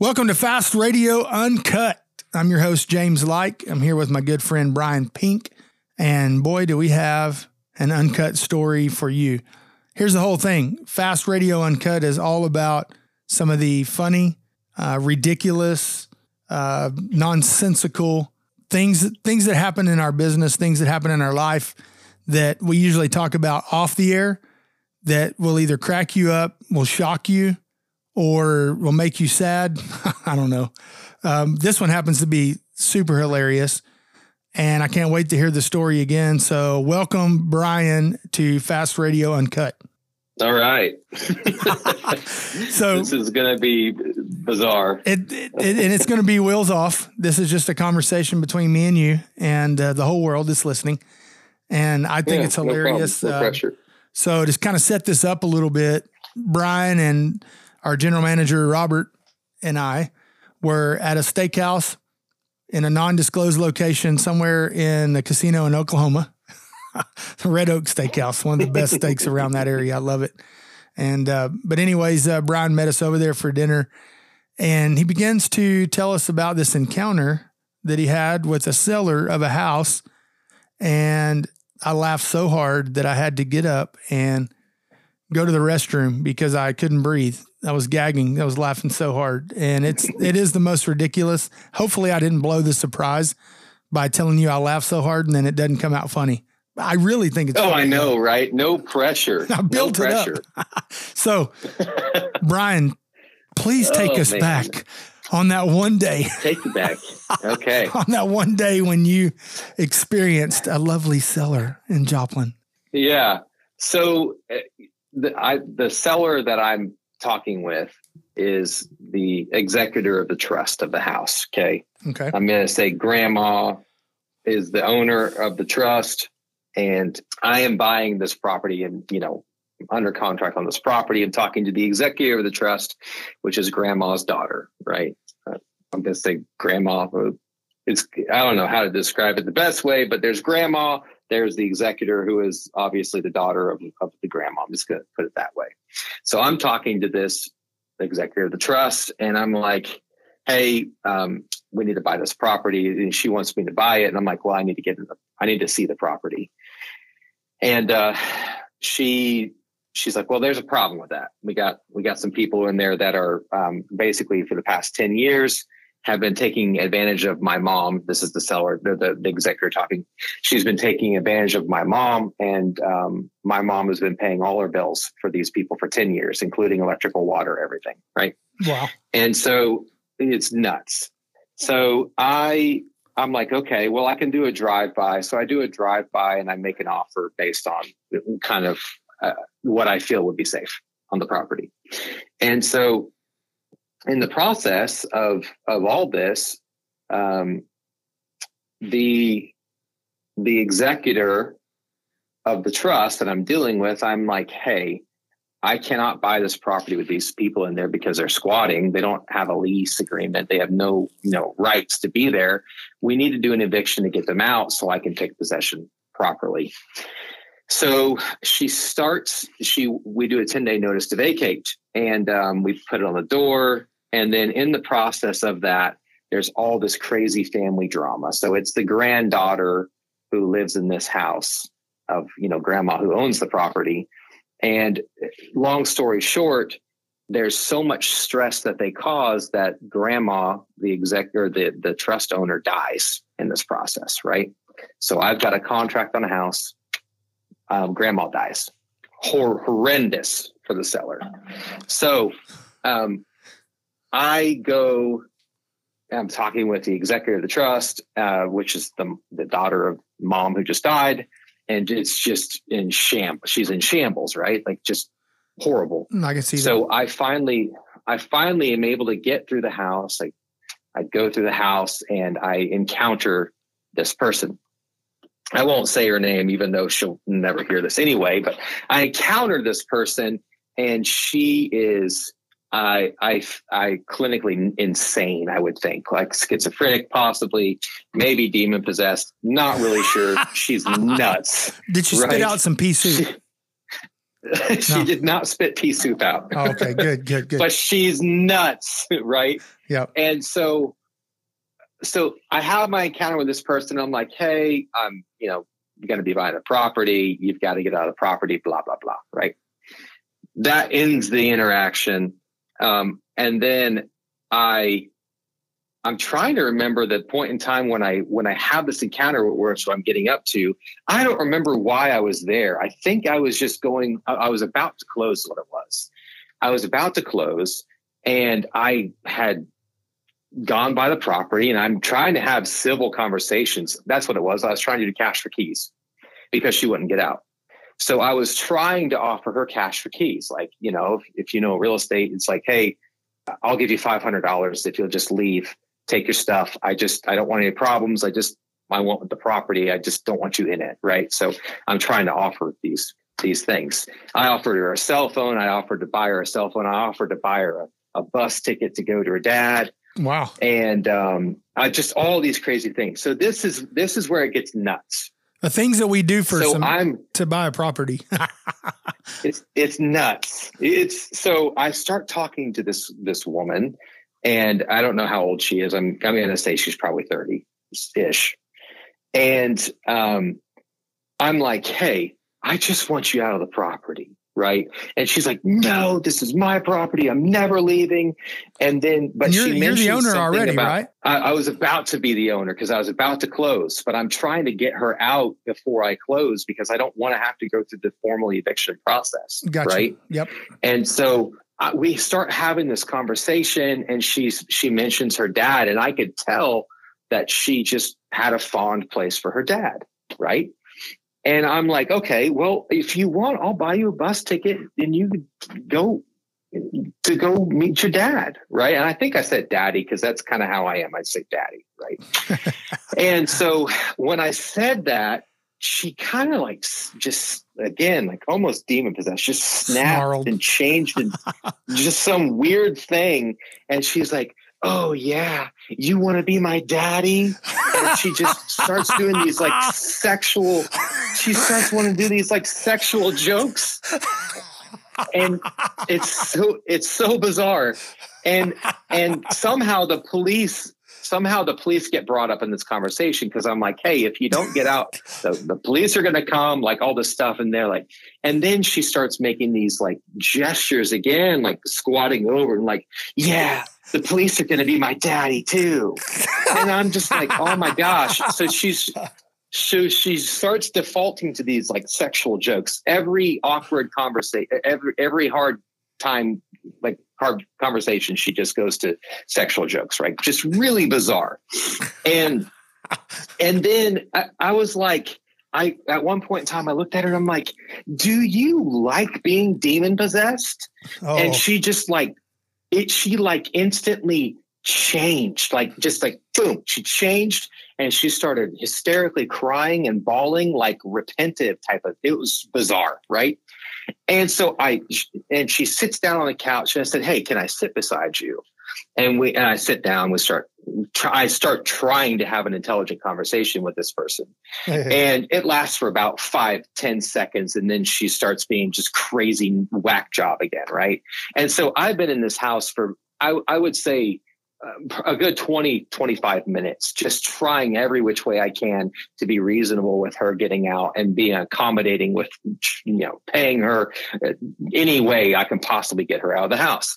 Welcome to Fast Radio Uncut. I'm your host, James Like. I'm here with my good friend, Brian Pink. And boy, do we have an uncut story for you. Here's the whole thing Fast Radio Uncut is all about some of the funny, uh, ridiculous, uh, nonsensical things, things that happen in our business, things that happen in our life that we usually talk about off the air that will either crack you up, will shock you, or will make you sad. I don't know. Um, this one happens to be super hilarious. And I can't wait to hear the story again. So, welcome, Brian, to Fast Radio Uncut. All right. so this is going to be bizarre. It, it, and it's going to be wheels off. This is just a conversation between me and you, and uh, the whole world is listening. And I think Yeah, it's hilarious. No, problem. no Uh, pressure. So just kind of set this up a little bit, Brian and our general manager Robert and I were at a steakhouse in a non-disclosed location somewhere in the casino in Oklahoma. Red Oak Steakhouse, one of the best steaks around that area. I love it. And uh, but anyways, uh, Brian met us over there for dinner, and he begins to tell us about this encounter that he had with a seller of a house, and I laughed so hard that I had to get up and go to the restroom because I couldn't breathe. I was gagging. I was laughing so hard. And it's it is the most ridiculous. Hopefully I didn't blow the surprise by telling you I laughed so hard and then it doesn't come out funny. I really think it's Oh, funny. I know, right? No pressure. I built no it up. pressure. So Brian, please take Oh, us man. back on that one day. Take you back. Okay. On that one day when you experienced a lovely seller in Joplin. Yeah. So uh, the I, the seller that I'm talking with is the executor of the trust of the house. Okay. Okay. I'm going to say grandma is the owner of the trust and I am buying this property and, you know, under contract on this property and talking to the executor of the trust, which is grandma's daughter, right? Uh, I'm going to say grandma. uh, It's, I don't know how to describe it the best way, but there's grandma, there's the executor who is obviously the daughter of, of the grandma. I'm just going to put it that way. So I'm talking to this executor of the trust and I'm like, hey, um, we need to buy this property. And she wants me to buy it. And I'm like, well, I need to get, the, I need to see the property. And, uh, she, she's like, well, there's a problem with that. We got, we got some people in there that are, um, basically for the past 10 years have been taking advantage of my mom. This is the seller, the, the, the executor talking. She's been taking advantage of my mom and, um, my mom has been paying all her bills for these people for 10 years, including electrical, water, everything. Right. Wow. And so it's nuts. So I I'm like, okay, well, I can do a drive by. So I do a drive by and I make an offer based on kind of uh, what I feel would be safe on the property. And so in the process of of all this, um, the the executor of the trust that I'm dealing with, I'm like, hey, I cannot buy this property with these people in there because they're squatting. They don't have a lease agreement. They have no, you know, rights to be there. We need to do an eviction to get them out so I can take possession properly. So she starts, she we do a 10 day notice to vacate and um, we put it on the door. And then in the process of that, there's all this crazy family drama. So it's the granddaughter who lives in this house of, you know, grandma who owns the property. And long story short, there's so much stress that they cause that grandma, the exec or the, the trust owner dies in this process, right? So I've got a contract on a house. Um, grandma dies. Hor- horrendous for the seller. So um, I go, I'm talking with the executor of the trust, uh, which is the, the daughter of mom who just died. And it's just in shambles. She's in shambles, right? Like just horrible. I can see So I finally, I finally am able to get through the house. I, I go through the house and I encounter this person. I won't say her name, even though she'll never hear this anyway. But I encounter this person, and she is, I, I, I clinically insane. I would think like schizophrenic, possibly, maybe demon possessed. Not really sure. She's nuts. Did she spit out some pea soup? she no. did not spit pea soup out. Oh, okay, good, good, good. but she's nuts, right? Yeah. And so, so I have my encounter with this person. I'm like, hey, I'm, you know, going to be buying a property. You've got to get out of the property. Blah blah blah. Right. That ends the interaction, um, and then I I'm trying to remember the point in time when I when I have this encounter where so I'm getting up to. I don't remember why I was there. I think I was just going. I was about to close. What it was, I was about to close, and I had gone by the property, and I'm trying to have civil conversations. That's what it was. I was trying to do cash for keys because she wouldn't get out. So I was trying to offer her cash for keys. Like you know, if, if you know real estate, it's like, hey, I'll give you five hundred dollars if you'll just leave take your stuff. I just, I don't want any problems. I just, I want the property. I just don't want you in it. Right. So I'm trying to offer these, these things. I offered her a cell phone. I offered to buy her a cell phone. I offered to buy her a, a bus ticket to go to her dad. Wow. And um, I just all these crazy things. So this is this is where it gets nuts. The things that we do for so some, I'm, to buy a property. it's it's nuts. It's so I start talking to this this woman and I don't know how old she is. I'm I'm to say she's probably thirty ish, and um, I'm like, hey, I just want you out of the property, right? And she's like, no, this is my property. I'm never leaving. And then, but you're, she you're the owner already, about, right? I, I, was about to be the owner because I was about to close, but I'm trying to get her out before I close because I don't want to have to go through the formal eviction process, gotcha. right? Yep. And so uh, we start having this conversation and she's she mentions her dad and i could tell that she just had a fond place for her dad right and i'm like okay well if you want i'll buy you a bus ticket and you could go to go meet your dad right? And i think i said daddy because that's kind of how i am. I say daddy right? And so when i said that she kind of like just again like almost demon possessed just snapped Snarled. and changed and just some weird thing. And she's like oh yeah you want to be my daddy and she just starts doing these like sexual she starts wanting to do these like sexual jokes and it's so it's so bizarre and and somehow the police somehow the police get brought up in this conversation because I'm like, hey, if you don't get out, the, the police are going to come, like all this stuff. And they're like, and then she starts making these like gestures again, like squatting over and like, yeah, the police are going to be my daddy too. And I'm just like, oh my gosh. So she's, so she starts defaulting to these like sexual jokes every awkward conversation every every hard time like hard conversation, she just goes to sexual jokes, right? Just really bizarre. And and then I, I was like, I at one point in time I looked at her and I'm like, do you like being demon possessed? Oh. And she just like it she like instantly changed, like just like boom, she changed and she started hysterically crying and bawling like repentive type of it was bizarre, right? And so I, and she sits down on the couch and I said, Hey, can I sit beside you? And we, and I sit down, we start, try, I start trying to have an intelligent conversation with this person. and it lasts for about five, ten seconds. And then she starts being just crazy whack job again. Right. And so I've been in this house for, I, I would say a good 20 25 minutes just trying every which way i can to be reasonable with her getting out and being accommodating with you know paying her uh, any way i can possibly get her out of the house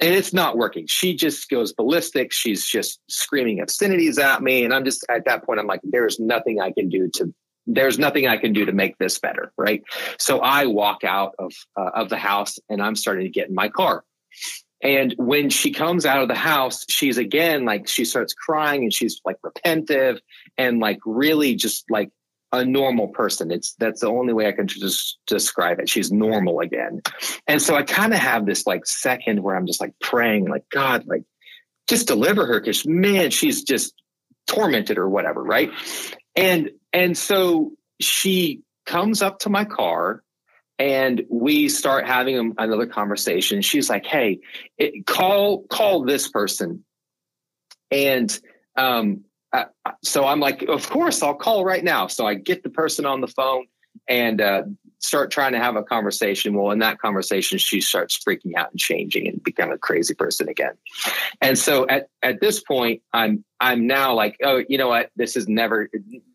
and it's not working she just goes ballistic she's just screaming obscenities at me and i'm just at that point i'm like there's nothing i can do to there's nothing I can do to make this better, right? So I walk out of uh, of the house and I'm starting to get in my car. And when she comes out of the house, she's again like she starts crying and she's like repentive and like really just like a normal person. It's that's the only way I can just describe it. She's normal again. And so I kind of have this like second where I'm just like praying, like, God, like just deliver her because man, she's just tormented or whatever, right? And and so she comes up to my car and we start having another conversation she's like hey it, call call this person and um, uh, so i'm like of course i'll call right now so i get the person on the phone and uh, start trying to have a conversation. Well, in that conversation, she starts freaking out and changing and becoming a crazy person again. And so at, at this point, I'm I'm now like, oh, you know what? This is never.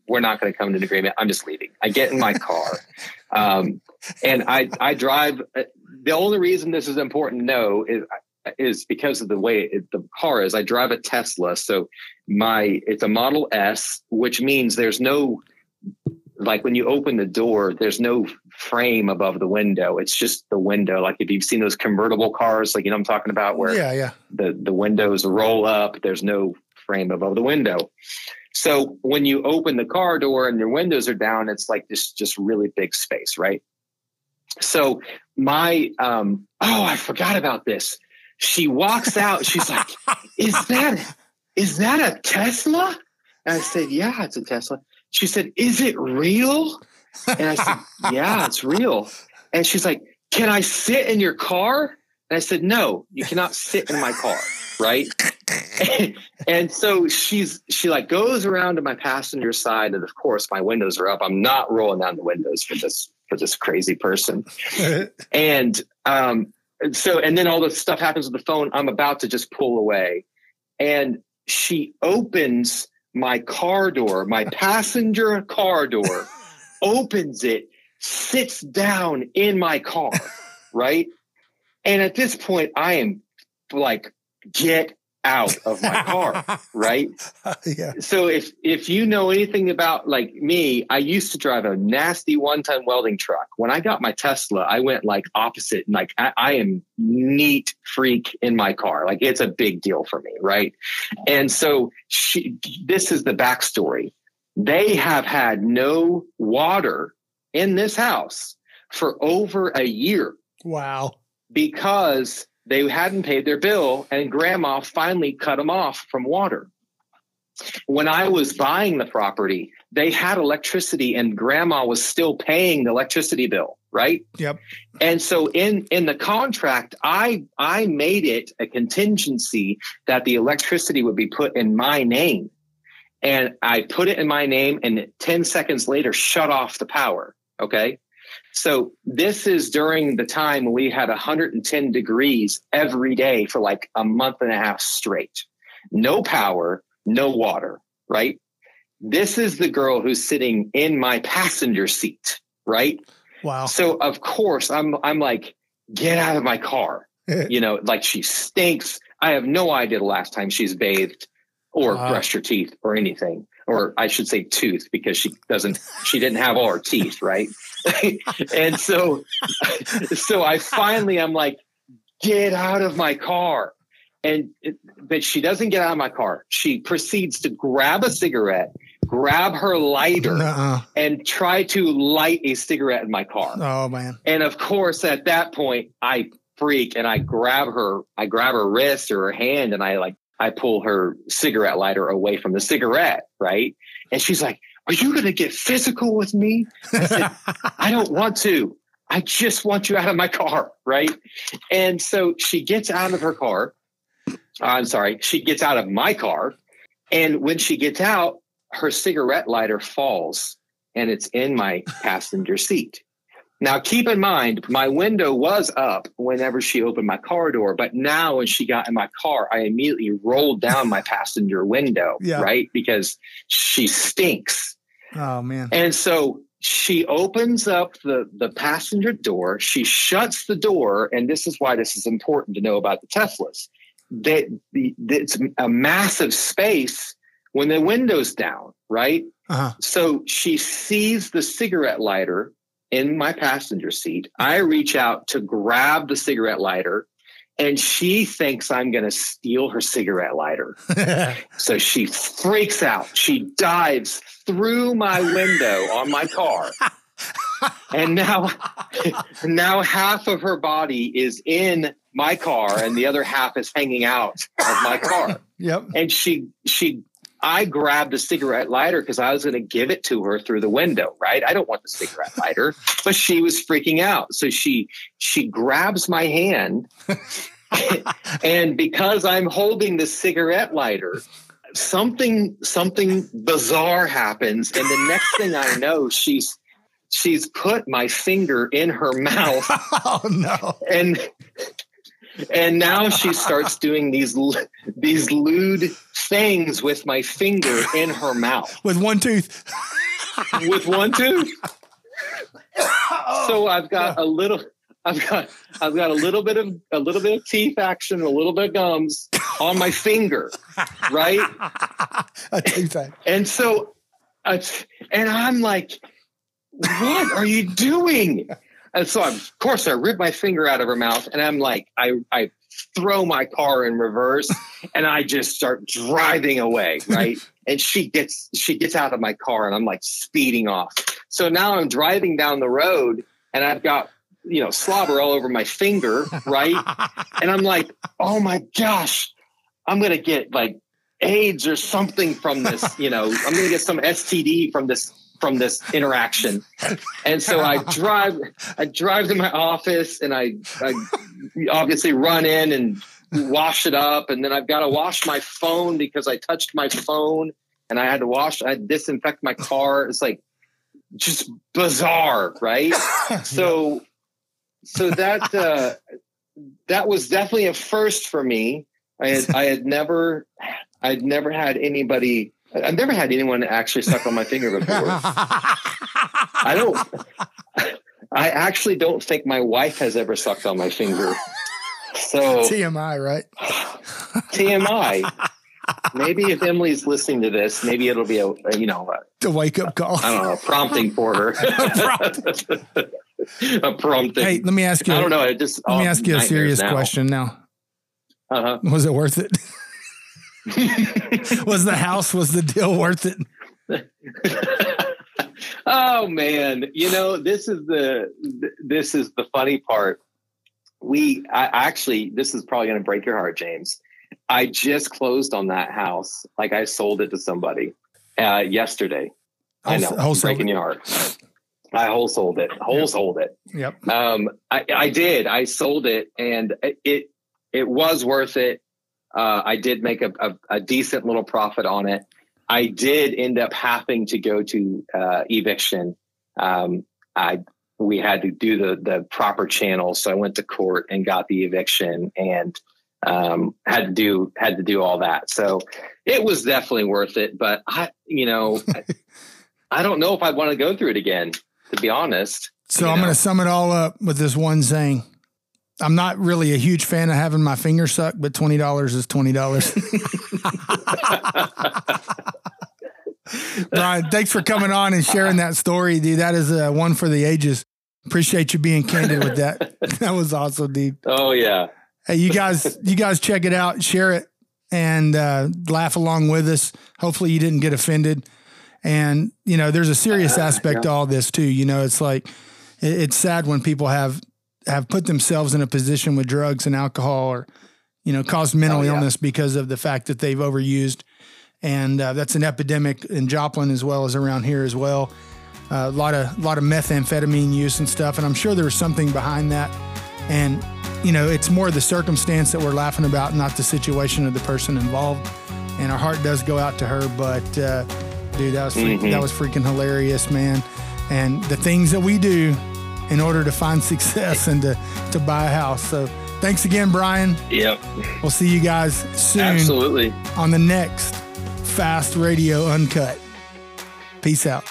We're not going to come to an agreement. I'm just leaving. I get in my car, um, and I I drive. Uh, the only reason this is important to know is is because of the way it, the car is. I drive a Tesla, so my it's a Model S, which means there's no like when you open the door, there's no frame above the window. It's just the window. Like if you've seen those convertible cars, like you know I'm talking about, where yeah, yeah, the the windows roll up. There's no frame above the window. So when you open the car door and your windows are down, it's like this just really big space, right? So my um oh, I forgot about this. She walks out. She's like, "Is that is that a Tesla?" And I said, "Yeah, it's a Tesla." She said, Is it real? And I said, Yeah, it's real. And she's like, Can I sit in your car? And I said, No, you cannot sit in my car. Right. and, so she's, she like goes around to my passenger side. And of course, my windows are up. I'm not rolling down the windows for this, for this crazy person. and, um, so, and then all this stuff happens with the phone. I'm about to just pull away. And she opens my car door, my passenger car door, opens it, sits down in my car, right? And at this point, I am like, get out of my car, right? yeah. So if if you know anything about like me, I used to drive a nasty one-ton welding truck. When I got my Tesla, I went like opposite. Like I, I am neat freak in my car. Like it's a big deal for me, right? And so she, this is the backstory. They have had no water in this house for over a year. Wow. Because they hadn't paid their bill, and grandma finally cut them off from water. When I was buying the property, they had electricity, and grandma was still paying the electricity bill, right? Yep. And so in in the contract, I I made it a contingency that the electricity would be put in my name. And I put it in my name and 10 seconds later shut off the power. Okay. So this is during the time we had 110 degrees every day for like a month and a half straight. No power, no water, right? This is the girl who's sitting in my passenger seat, right? Wow. So of course I'm I'm like, get out of my car. you know, like she stinks. I have no idea the last time she's bathed or wow. brushed her teeth or anything or I should say tooth because she doesn't she didn't have all her teeth, right? and so so I finally I'm like, get out of my car. And but she doesn't get out of my car. She proceeds to grab a cigarette, grab her lighter, uh-uh. and try to light a cigarette in my car. Oh man. And of course, at that point, I freak and I grab her, I grab her wrist or her hand and I like I pull her cigarette lighter away from the cigarette, right? And she's like, Are you going to get physical with me? I said, I don't want to. I just want you out of my car, right? And so she gets out of her car. Uh, I'm sorry, she gets out of my car. And when she gets out, her cigarette lighter falls and it's in my passenger seat. Now, keep in mind, my window was up whenever she opened my car door, but now when she got in my car, I immediately rolled down my passenger window, yeah. right? Because she stinks. Oh, man. And so she opens up the, the passenger door, she shuts the door, and this is why this is important to know about the Teslas. That it's a massive space when the window's down, right? Uh-huh. So she sees the cigarette lighter in my passenger seat. I reach out to grab the cigarette lighter, and she thinks I'm going to steal her cigarette lighter. so she freaks out. She dives through my window on my car. and now now half of her body is in my car and the other half is hanging out of my car. Yep. And she she I grabbed a cigarette lighter because I was going to give it to her through the window, right? I don't want the cigarette lighter, but she was freaking out. So she she grabs my hand and because I'm holding the cigarette lighter, something something bizarre happens and the next thing I know she's she's put my finger in her mouth. oh no! And and now she starts doing these these lewd things with my finger in her mouth with one tooth. with one tooth. so I've got a little. I've got I've got a little bit of a little bit of teeth action, a little bit of gums on my finger, right? And so, uh, and I'm like, what are you doing? And so, of course, I rip my finger out of her mouth, and I'm like, I I throw my car in reverse, and I just start driving away, right? and she gets she gets out of my car, and I'm like speeding off. So now I'm driving down the road, and I've got you know, slobber all over my finger, right? and I'm like, oh my gosh, I'm gonna get like AIDS or something from this, you know, I'm gonna get some STD from this from this interaction. And so I drive I drive to my office and I, I obviously run in and wash it up and then I've got to wash my phone because I touched my phone and I had to wash I disinfect my car. It's like just bizarre, right? So so that uh, that was definitely a first for me. I had I had never I'd never had anybody I've never had anyone actually suck on my finger before. I don't I actually don't think my wife has ever sucked on my finger. So TMI, right? TMI. Maybe if Emily's listening to this, maybe it'll be a, a you know a, the wake up call. I don't know, prompting for her. a prompting. Hey, let me ask you. I don't know. It just let me ask you a serious now. question now. Uh-huh. Was it worth it? was the house was the deal worth it? oh man, you know this is the this is the funny part. We I actually this is probably going to break your heart, James. I just closed on that house. Like I sold it to somebody uh, yesterday. I know, wholesale. breaking your heart. I wholesaled it. Wholesaled it. Yep. Um, I, I did. I sold it, and it it was worth it. Uh, I did make a, a, a, decent little profit on it. I did end up having to go to uh, eviction. Um, I we had to do the the proper channels, so I went to court and got the eviction, and um, had to do had to do all that. So it was definitely worth it. But I, you know, I, I don't know if I'd want to go through it again. To be honest. So I'm going to sum it all up with this one saying. I'm not really a huge fan of having my finger sucked, but twenty dollars is twenty dollars. Brian, thanks for coming on and sharing that story, dude. That is a uh, one for the ages. Appreciate you being candid with that. that was awesome, dude. Oh yeah, Hey, you guys, you guys check it out, share it, and uh, laugh along with us. Hopefully, you didn't get offended. And you know, there's a serious uh, aspect yeah. to all this too. You know, it's like it, it's sad when people have have put themselves in a position with drugs and alcohol, or you know, caused mental oh, yeah. illness because of the fact that they've overused. And uh, that's an epidemic in Joplin as well as around here as well. Uh, a lot of a lot of methamphetamine use and stuff, and I'm sure there was something behind that. And you know, it's more the circumstance that we're laughing about, not the situation of the person involved. And our heart does go out to her, but uh, dude, that was freak, mm-hmm. that was freaking hilarious, man. And the things that we do in order to find success and to to buy a house. So thanks again, Brian. Yep. We'll see you guys soon. Absolutely. On the next Fast Radio Uncut. Peace out.